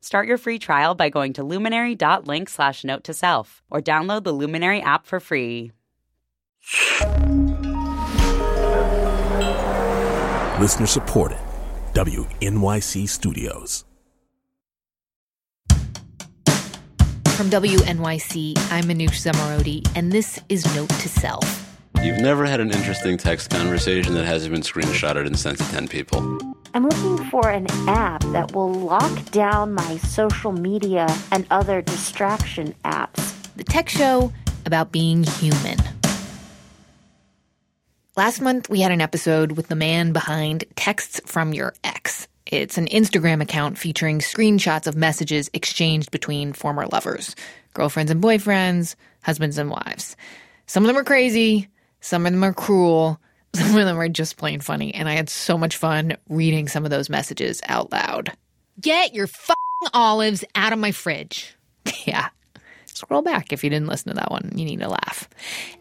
Start your free trial by going to luminary.link slash note to self or download the Luminary app for free. Listener supported. WNYC Studios. From WNYC, I'm Manoush Zomorodi, and this is Note to Self. You've never had an interesting text conversation that hasn't been screenshotted and sent to 10 people. I'm looking for an app that will lock down my social media and other distraction apps. The tech show about being human. Last month, we had an episode with the man behind Texts from Your Ex. It's an Instagram account featuring screenshots of messages exchanged between former lovers, girlfriends and boyfriends, husbands and wives. Some of them are crazy, some of them are cruel, some of them are just plain funny, and I had so much fun reading some of those messages out loud. Get your fucking olives out of my fridge. yeah. Scroll back if you didn't listen to that one. You need to laugh.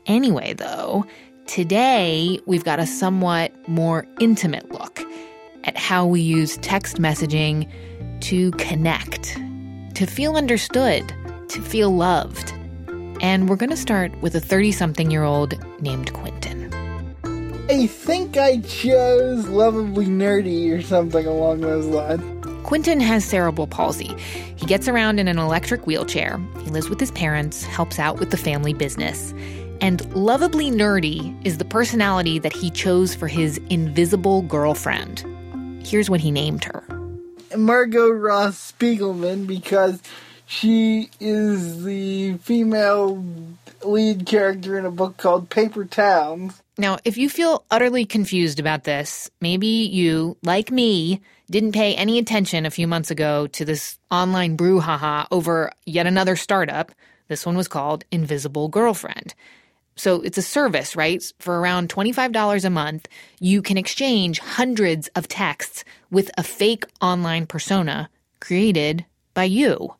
Anyway, though, today we've got a somewhat more intimate look at how we use text messaging to connect, to feel understood, to feel loved. And we're going to start with a 30 something year old named Quentin. I think I chose Lovably Nerdy or something along those lines. Quentin has cerebral palsy. He gets around in an electric wheelchair. He lives with his parents, helps out with the family business. And Lovably Nerdy is the personality that he chose for his invisible girlfriend. Here's what he named her Margo Roth Spiegelman because she is the female lead character in a book called Paper Towns. Now, if you feel utterly confused about this, maybe you, like me, didn't pay any attention a few months ago to this online brouhaha over yet another startup. This one was called Invisible Girlfriend. So it's a service, right? For around $25 a month, you can exchange hundreds of texts with a fake online persona created by you.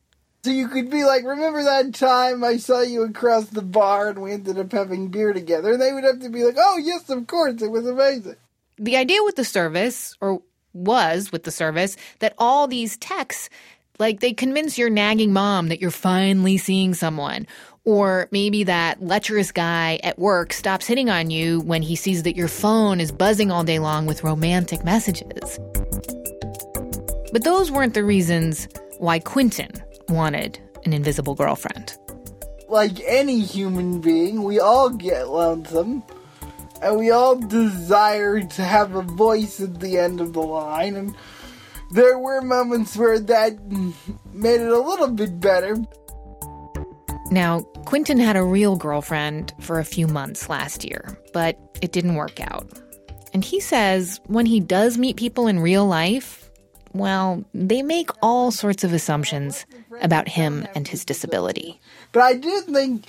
So you could be like, remember that time I saw you across the bar and we ended up having beer together? And they would have to be like, oh, yes, of course, it was amazing. The idea with the service, or was with the service, that all these texts, like they convince your nagging mom that you're finally seeing someone. Or maybe that lecherous guy at work stops hitting on you when he sees that your phone is buzzing all day long with romantic messages. But those weren't the reasons why Quentin wanted an invisible girlfriend. Like any human being, we all get lonesome. And we all desire to have a voice at the end of the line. And there were moments where that made it a little bit better. Now, Quentin had a real girlfriend for a few months last year, but it didn't work out. And he says when he does meet people in real life, well, they make all sorts of assumptions about him and his disability. But I do think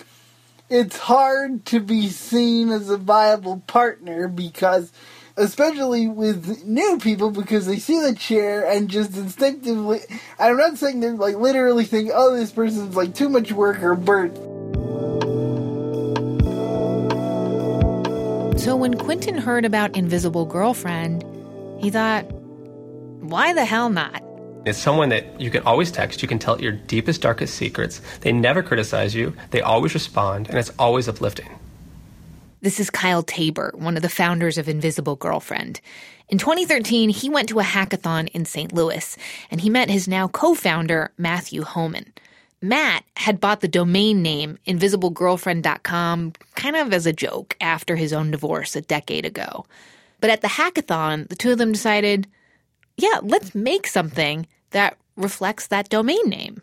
it's hard to be seen as a viable partner because especially with new people because they see the chair and just instinctively I'm not saying they're like literally think, oh this person's like too much work or burnt. So when Quentin heard about Invisible Girlfriend, he thought, why the hell not? It's someone that you can always text, you can tell your deepest, darkest secrets. They never criticize you, they always respond, and it's always uplifting. This is Kyle Tabor, one of the founders of Invisible Girlfriend. In 2013, he went to a hackathon in St. Louis, and he met his now co-founder, Matthew Homann. Matt had bought the domain name invisiblegirlfriend.com kind of as a joke after his own divorce a decade ago. But at the hackathon, the two of them decided, yeah, let's make something that reflects that domain name.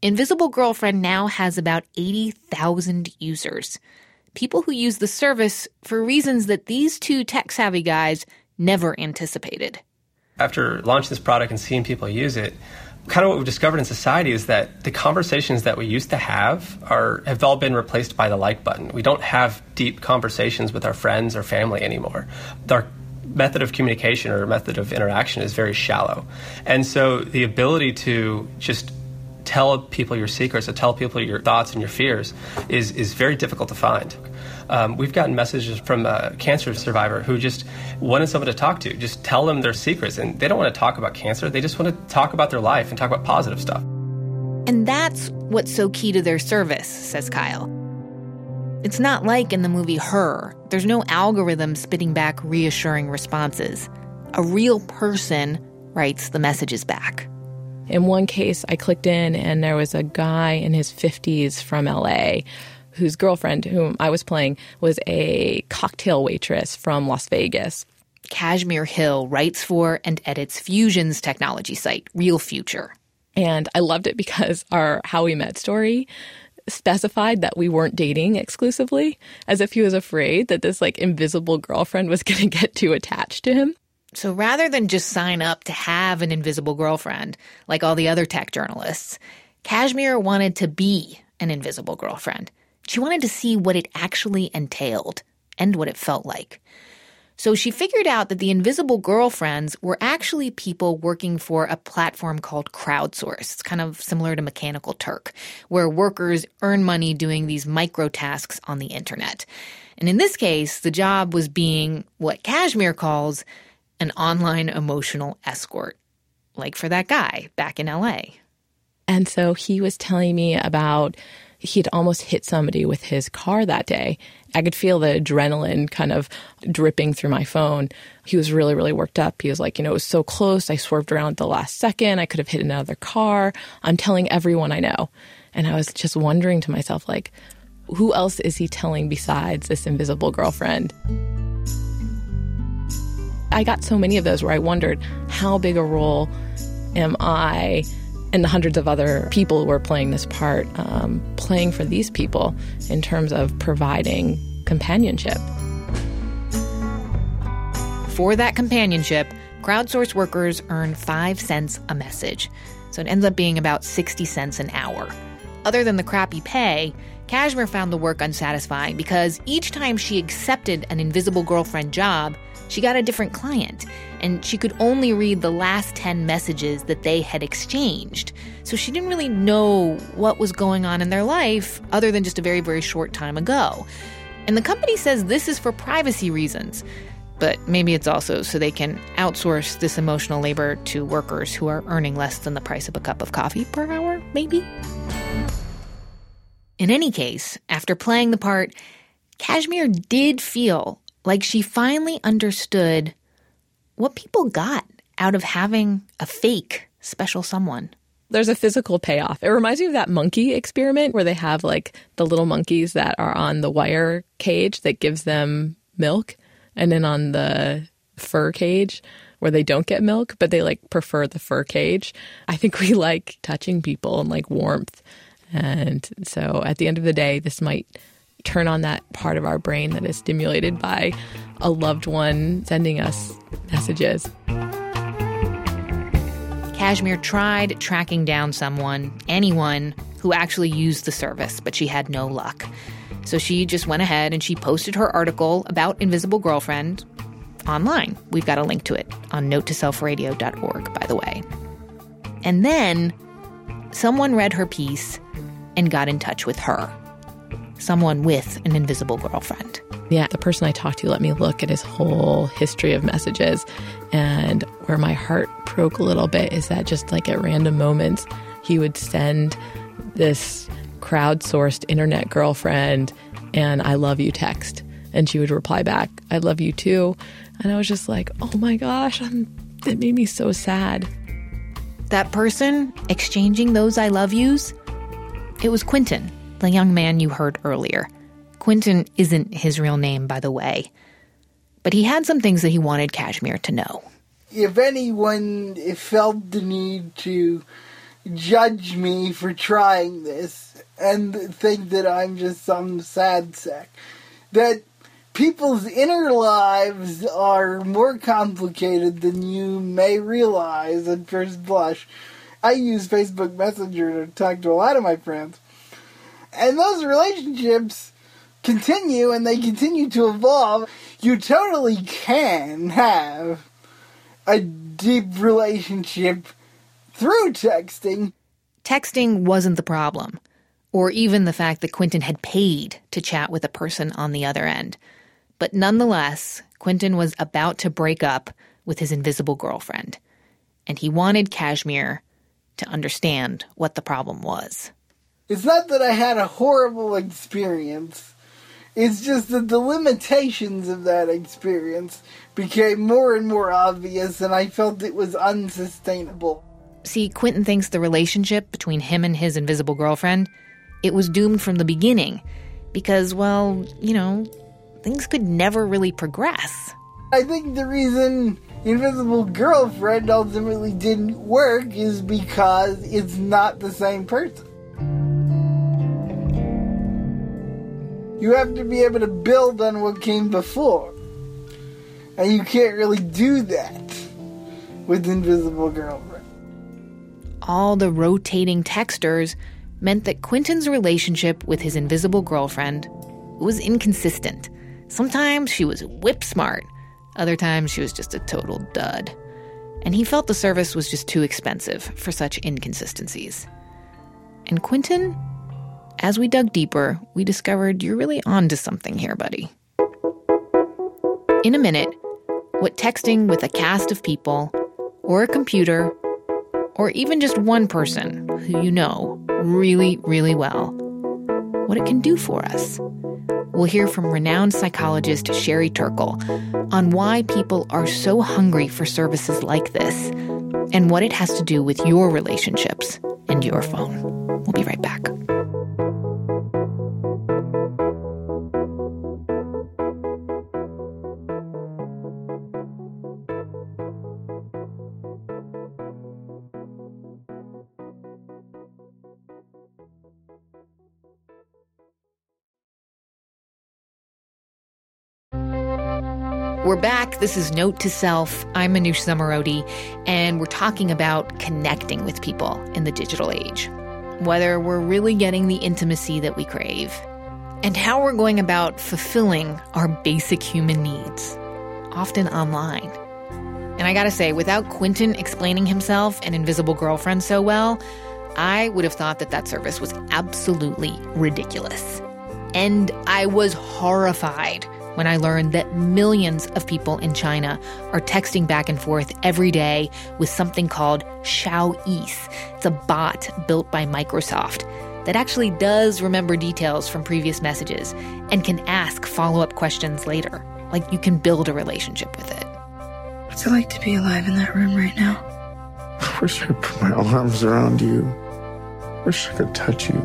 Invisible Girlfriend now has about 80,000 users. People who use the service for reasons that these two tech savvy guys never anticipated. After launching this product and seeing people use it, kind of what we've discovered in society is that the conversations that we used to have are have all been replaced by the like button. We don't have deep conversations with our friends or family anymore. Our method of communication or method of interaction is very shallow. And so the ability to just tell people your secrets, to tell people your thoughts and your fears is, is very difficult to find. Um, we've gotten messages from a cancer survivor who just wanted someone to talk to, just tell them their secrets. And they don't want to talk about cancer, they just want to talk about their life and talk about positive stuff. And that's what's so key to their service, says Kyle. It's not like in the movie Her. There's no algorithm spitting back reassuring responses. A real person writes the messages back. In one case, I clicked in and there was a guy in his 50s from LA whose girlfriend, whom I was playing, was a cocktail waitress from Las Vegas. Kashmir Hill writes for and edits Fusion's technology site, Real Future. And I loved it because our How We Met story specified that we weren't dating exclusively, as if he was afraid that this like invisible girlfriend was going to get too attached to him. So rather than just sign up to have an invisible girlfriend, like all the other tech journalists, Kashmir wanted to be an invisible girlfriend. She wanted to see what it actually entailed and what it felt like. So she figured out that the invisible girlfriends were actually people working for a platform called Crowdsource. It's kind of similar to Mechanical Turk, where workers earn money doing these micro tasks on the internet. And in this case, the job was being what Kashmir calls an online emotional escort, like for that guy back in LA. And so he was telling me about he'd almost hit somebody with his car that day. I could feel the adrenaline kind of dripping through my phone. He was really, really worked up. He was like, you know, it was so close. I swerved around at the last second. I could have hit another car. I'm telling everyone I know. And I was just wondering to myself, like, who else is he telling besides this invisible girlfriend? I got so many of those where I wondered how big a role am I and the hundreds of other people who are playing this part um, playing for these people in terms of providing companionship. For that companionship, crowdsource workers earn 5 cents a message. So it ends up being about 60 cents an hour. Other than the crappy pay, Kashmir found the work unsatisfying because each time she accepted an invisible girlfriend job, she got a different client, and she could only read the last 10 messages that they had exchanged. So she didn't really know what was going on in their life other than just a very, very short time ago. And the company says this is for privacy reasons. But maybe it's also so they can outsource this emotional labor to workers who are earning less than the price of a cup of coffee per hour, maybe? In any case, after playing the part, Kashmir did feel like she finally understood what people got out of having a fake special someone. There's a physical payoff. It reminds me of that monkey experiment where they have like the little monkeys that are on the wire cage that gives them milk, and then on the fur cage where they don't get milk, but they like prefer the fur cage. I think we like touching people and like warmth. And so at the end of the day, this might turn on that part of our brain that is stimulated by a loved one sending us messages. Kashmir tried tracking down someone, anyone, who actually used the service, but she had no luck. So she just went ahead and she posted her article about Invisible Girlfriend online. We've got a link to it on notetoselfradio.org, by the way. And then someone read her piece and got in touch with her someone with an invisible girlfriend. Yeah, the person I talked to let me look at his whole history of messages. And where my heart broke a little bit is that just like at random moments, he would send this crowdsourced internet girlfriend and I love you text. And she would reply back, I love you too. And I was just like, oh my gosh, I'm, it made me so sad. That person exchanging those I love yous, it was Quentin the young man you heard earlier. Quentin isn't his real name, by the way. But he had some things that he wanted Kashmir to know. If anyone felt the need to judge me for trying this and think that I'm just some sad sack, that people's inner lives are more complicated than you may realize at first blush I use Facebook Messenger to talk to a lot of my friends. And those relationships continue and they continue to evolve. You totally can have a deep relationship through texting. Texting wasn't the problem, or even the fact that Quentin had paid to chat with a person on the other end. But nonetheless, Quentin was about to break up with his invisible girlfriend, and he wanted Kashmir to understand what the problem was. It's not that I had a horrible experience. It's just that the limitations of that experience became more and more obvious, and I felt it was unsustainable. See, Quentin thinks the relationship between him and his invisible girlfriend, it was doomed from the beginning because, well, you know, things could never really progress. I think the reason Invisible Girlfriend ultimately didn't work is because it's not the same person. You have to be able to build on what came before. And you can't really do that with Invisible Girlfriend. All the rotating texters meant that Quentin's relationship with his invisible girlfriend was inconsistent. Sometimes she was whip smart, other times she was just a total dud. And he felt the service was just too expensive for such inconsistencies. And Quentin, as we dug deeper, we discovered you're really onto something here, buddy. In a minute, what texting with a cast of people, or a computer, or even just one person who you know really, really well, what it can do for us. We'll hear from renowned psychologist Sherry Turkle on why people are so hungry for services like this and what it has to do with your relationships and your phone. We'll be right back. Back. This is Note to Self. I'm Manoush Zomorodi, and we're talking about connecting with people in the digital age. Whether we're really getting the intimacy that we crave, and how we're going about fulfilling our basic human needs, often online. And I gotta say, without Quentin explaining himself and Invisible Girlfriend so well, I would have thought that that service was absolutely ridiculous. And I was horrified when I learned that millions of people in China are texting back and forth every day with something called Xiaoice. It's a bot built by Microsoft that actually does remember details from previous messages and can ask follow up questions later. Like you can build a relationship with it. What's it like to be alive in that room right now? I wish I could put my arms around you. I Wish I could touch you.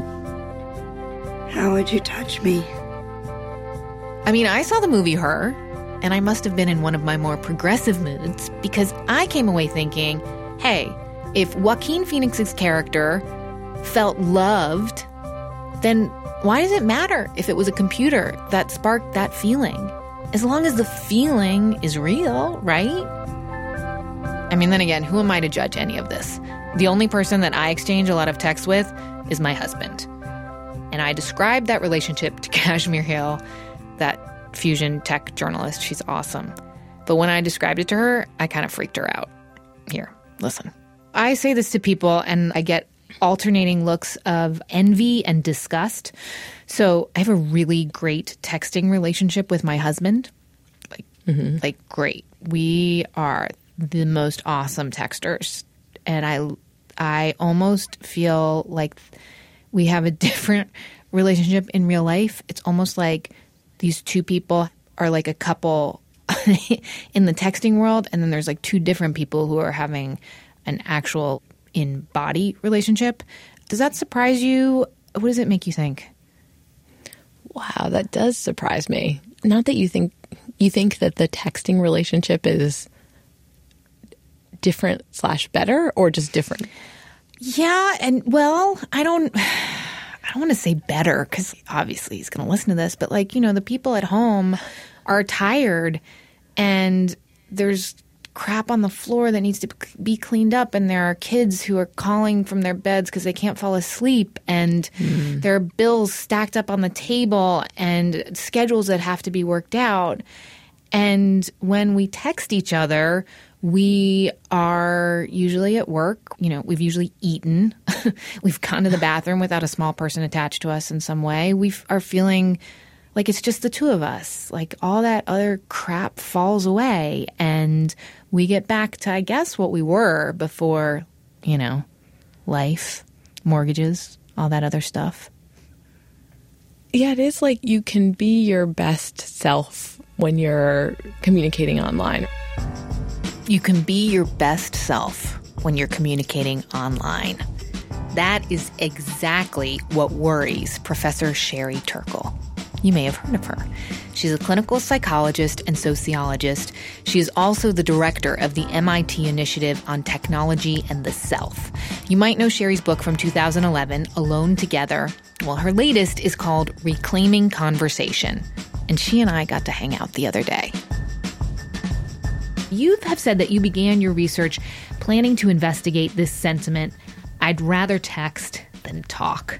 How would you touch me? I mean, I saw the movie Her, and I must have been in one of my more progressive moods because I came away thinking, hey, if Joaquin Phoenix's character felt loved, then why does it matter if it was a computer that sparked that feeling? As long as the feeling is real, right? I mean, then again, who am I to judge any of this? The only person that I exchange a lot of texts with is my husband. And I described that relationship to Kashmir Hill that fusion tech journalist. She's awesome. But when I described it to her, I kind of freaked her out. Here, listen. I say this to people and I get alternating looks of envy and disgust. So I have a really great texting relationship with my husband. Like, mm-hmm. like great. We are the most awesome texters. And I I almost feel like we have a different relationship in real life. It's almost like these two people are like a couple in the texting world, and then there's like two different people who are having an actual in body relationship. Does that surprise you? What does it make you think? Wow, that does surprise me. Not that you think you think that the texting relationship is different slash better or just different. Yeah, and well, I don't I don't want to say better because obviously he's going to listen to this, but like, you know, the people at home are tired and there's crap on the floor that needs to be cleaned up and there are kids who are calling from their beds because they can't fall asleep and mm. there are bills stacked up on the table and schedules that have to be worked out and when we text each other we are usually at work you know we've usually eaten we've gone to the bathroom without a small person attached to us in some way we are feeling like it's just the two of us. Like all that other crap falls away and we get back to, I guess, what we were before, you know, life, mortgages, all that other stuff. Yeah, it is like you can be your best self when you're communicating online. You can be your best self when you're communicating online. That is exactly what worries Professor Sherry Turkle. You may have heard of her. She's a clinical psychologist and sociologist. She is also the director of the MIT Initiative on Technology and the Self. You might know Sherry's book from 2011, Alone Together. Well, her latest is called Reclaiming Conversation. And she and I got to hang out the other day. You have said that you began your research planning to investigate this sentiment I'd rather text than talk.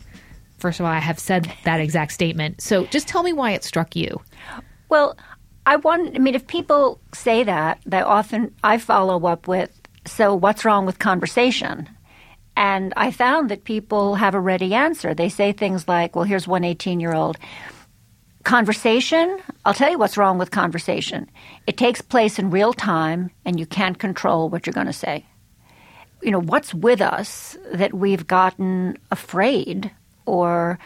First of all, I have said that exact statement. So just tell me why it struck you. Well, I want, I mean, if people say that, they often, I follow up with, so what's wrong with conversation? And I found that people have a ready answer. They say things like, well, here's one 18 year old. Conversation, I'll tell you what's wrong with conversation. It takes place in real time and you can't control what you're going to say. You know, what's with us that we've gotten afraid or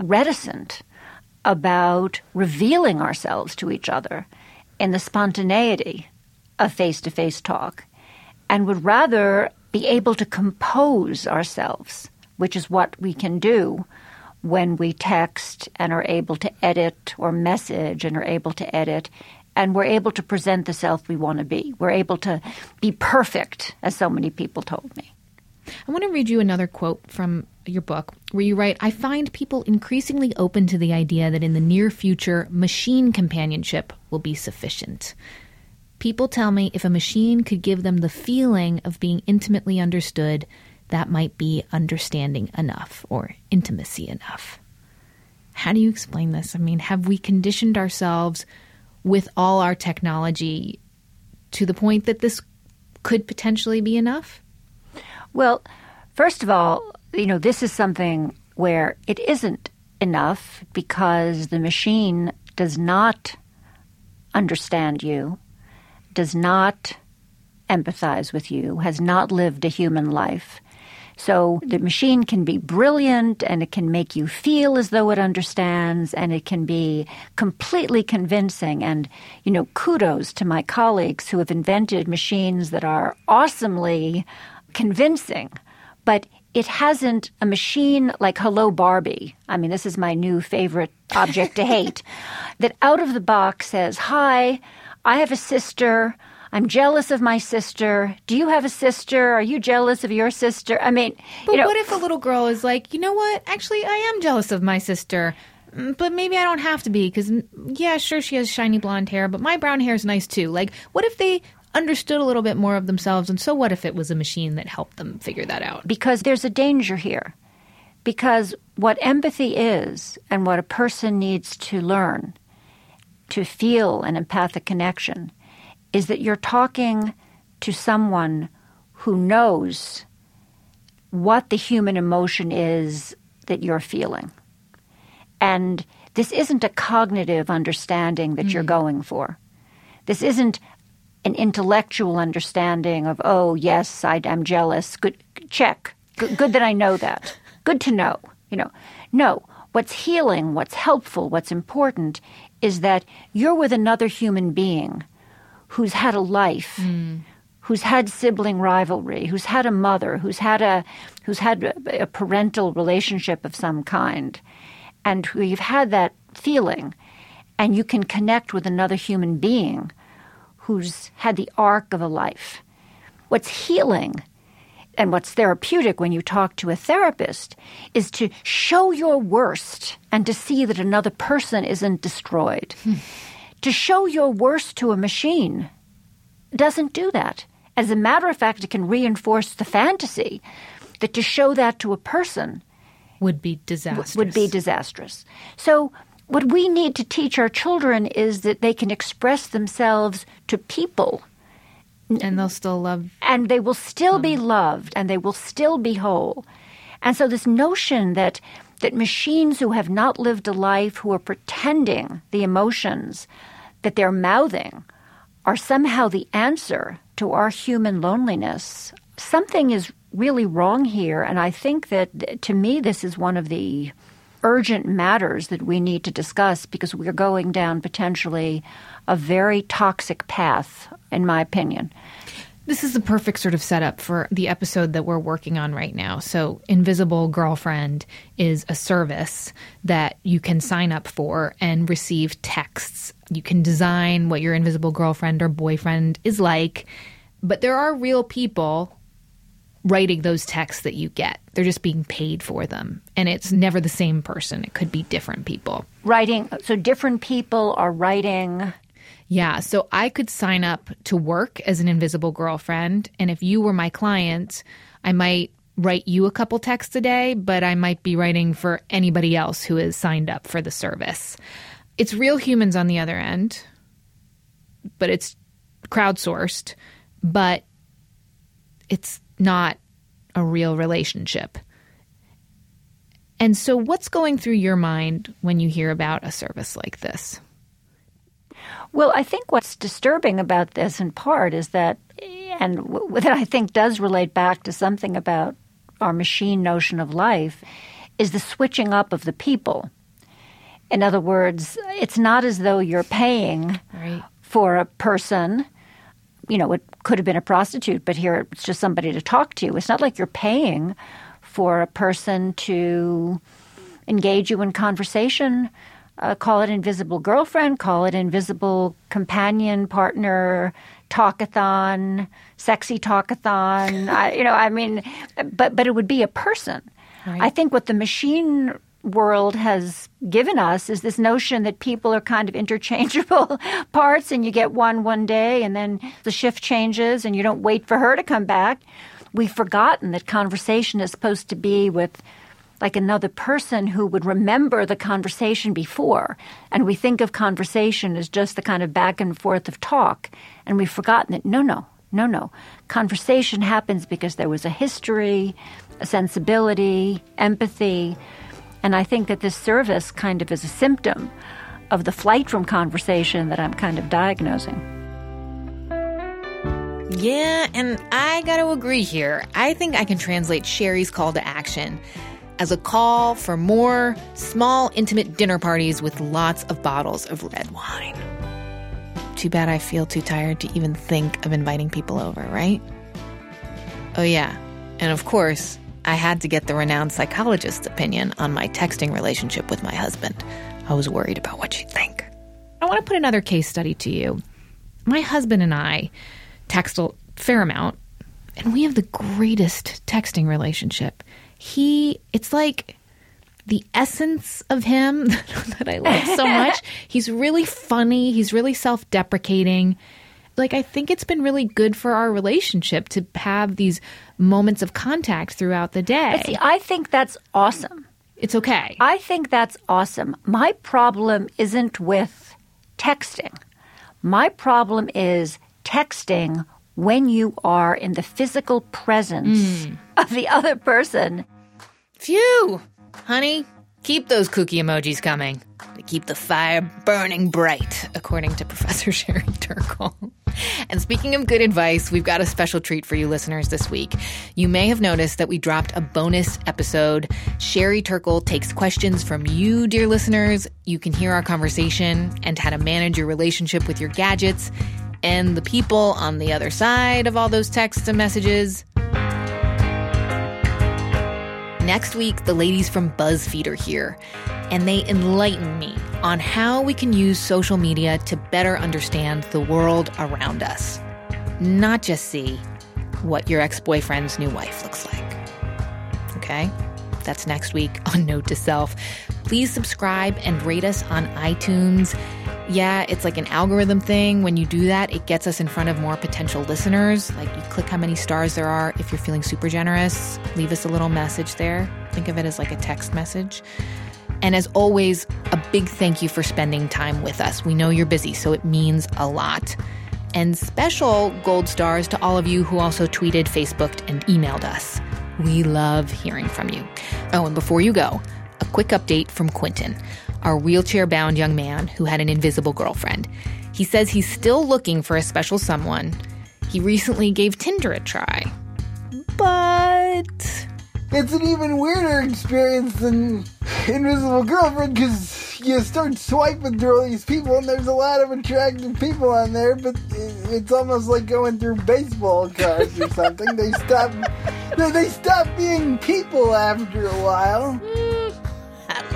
reticent about revealing ourselves to each other in the spontaneity of face to face talk and would rather be able to compose ourselves, which is what we can do when we text and are able to edit or message and are able to edit and we're able to present the self we want to be. We're able to be perfect, as so many people told me. I want to read you another quote from your book where you write I find people increasingly open to the idea that in the near future, machine companionship will be sufficient. People tell me if a machine could give them the feeling of being intimately understood, that might be understanding enough or intimacy enough. How do you explain this? I mean, have we conditioned ourselves with all our technology to the point that this could potentially be enough? Well, first of all, you know, this is something where it isn't enough because the machine does not understand you, does not empathize with you, has not lived a human life. So the machine can be brilliant and it can make you feel as though it understands and it can be completely convincing. And, you know, kudos to my colleagues who have invented machines that are awesomely convincing. But it hasn't a machine like Hello Barbie. I mean, this is my new favorite object to hate. That out of the box says, Hi, I have a sister. I'm jealous of my sister. Do you have a sister? Are you jealous of your sister? I mean, but you know, what if a little girl is like, you know what? Actually, I am jealous of my sister. Mm, but maybe I don't have to be because, mm, yeah, sure, she has shiny blonde hair, but my brown hair is nice too. Like, what if they understood a little bit more of themselves. And so, what if it was a machine that helped them figure that out? Because there's a danger here. Because what empathy is and what a person needs to learn to feel an empathic connection is that you're talking to someone who knows what the human emotion is that you're feeling. And this isn't a cognitive understanding that mm. you're going for. This isn't an intellectual understanding of, oh, yes, I, am jealous. Good, check. Good, good that I know that. Good to know. You know, no. What's healing, what's helpful, what's important is that you're with another human being who's had a life, mm. who's had sibling rivalry, who's had a mother, who's had a who's had a, a parental relationship of some kind, and who you've had that feeling, and you can connect with another human being who's had the arc of a life. What's healing and what's therapeutic when you talk to a therapist is to show your worst and to see that another person isn't destroyed. to show your worst to a machine doesn't do that. As a matter of fact, it can reinforce the fantasy that to show that to a person would be disastrous. would be disastrous. So what we need to teach our children is that they can express themselves to people and they'll still love and they will still be loved and they will still be whole. And so this notion that that machines who have not lived a life who are pretending the emotions that they're mouthing are somehow the answer to our human loneliness. Something is really wrong here and I think that to me this is one of the urgent matters that we need to discuss because we're going down potentially a very toxic path in my opinion. This is the perfect sort of setup for the episode that we're working on right now. So, Invisible Girlfriend is a service that you can sign up for and receive texts. You can design what your invisible girlfriend or boyfriend is like, but there are real people writing those texts that you get. They're just being paid for them. And it's never the same person, it could be different people. Writing, so different people are writing yeah. So I could sign up to work as an invisible girlfriend. And if you were my client, I might write you a couple texts a day, but I might be writing for anybody else who is signed up for the service. It's real humans on the other end, but it's crowdsourced, but it's not a real relationship. And so, what's going through your mind when you hear about a service like this? Well, I think what's disturbing about this in part is that, and that I think does relate back to something about our machine notion of life, is the switching up of the people. In other words, it's not as though you're paying right. for a person. You know, it could have been a prostitute, but here it's just somebody to talk to. It's not like you're paying for a person to engage you in conversation uh, call it invisible girlfriend, call it invisible companion, partner, talkathon, sexy talkathon. I, you know, I mean, but but it would be a person. Right. I think what the machine world has given us is this notion that people are kind of interchangeable parts and you get one one day and then the shift changes and you don't wait for her to come back. We've forgotten that conversation is supposed to be with like another person who would remember the conversation before. And we think of conversation as just the kind of back and forth of talk. And we've forgotten that no, no, no, no. Conversation happens because there was a history, a sensibility, empathy. And I think that this service kind of is a symptom of the flight from conversation that I'm kind of diagnosing. Yeah, and I got to agree here. I think I can translate Sherry's call to action as a call for more small, intimate dinner parties with lots of bottles of red wine. Too bad I feel too tired to even think of inviting people over, right? Oh, yeah. And of course, I had to get the renowned psychologist's opinion on my texting relationship with my husband. I was worried about what she'd think. I want to put another case study to you. My husband and I text a fair amount, and we have the greatest texting relationship he it's like the essence of him that I love so much. he's really funny, he's really self-deprecating. Like I think it's been really good for our relationship to have these moments of contact throughout the day. See, I think that's awesome. It's okay. I think that's awesome. My problem isn't with texting. My problem is texting when you are in the physical presence mm. of the other person. Phew! Honey, keep those cookie emojis coming. They keep the fire burning bright, according to Professor Sherry Turkle. And speaking of good advice, we've got a special treat for you listeners this week. You may have noticed that we dropped a bonus episode. Sherry Turkle takes questions from you, dear listeners. You can hear our conversation and how to manage your relationship with your gadgets and the people on the other side of all those texts and messages. Next week, the ladies from BuzzFeed are here, and they enlighten me on how we can use social media to better understand the world around us. Not just see what your ex boyfriend's new wife looks like. Okay? That's next week on Note to Self. Please subscribe and rate us on iTunes. Yeah, it's like an algorithm thing. When you do that, it gets us in front of more potential listeners. Like you click how many stars there are. If you're feeling super generous, leave us a little message there. Think of it as like a text message. And as always, a big thank you for spending time with us. We know you're busy, so it means a lot. And special gold stars to all of you who also tweeted, Facebooked, and emailed us. We love hearing from you. Oh, and before you go, a quick update from Quentin, our wheelchair bound young man who had an invisible girlfriend. He says he's still looking for a special someone. He recently gave Tinder a try. But. It's an even weirder experience than Invisible Girlfriend because you start swiping through all these people and there's a lot of attractive people on there, but it's almost like going through baseball cards or something. they stop, they stop being people after a while.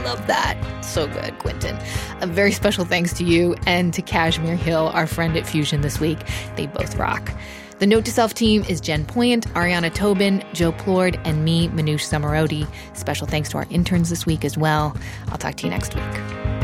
Love that. So good, Quentin. A very special thanks to you and to Kashmir Hill, our friend at Fusion this week. They both rock. The Note to Self team is Jen Poyant, Ariana Tobin, Joe Plourde, and me, Manoush Zomorodi. Special thanks to our interns this week as well. I'll talk to you next week.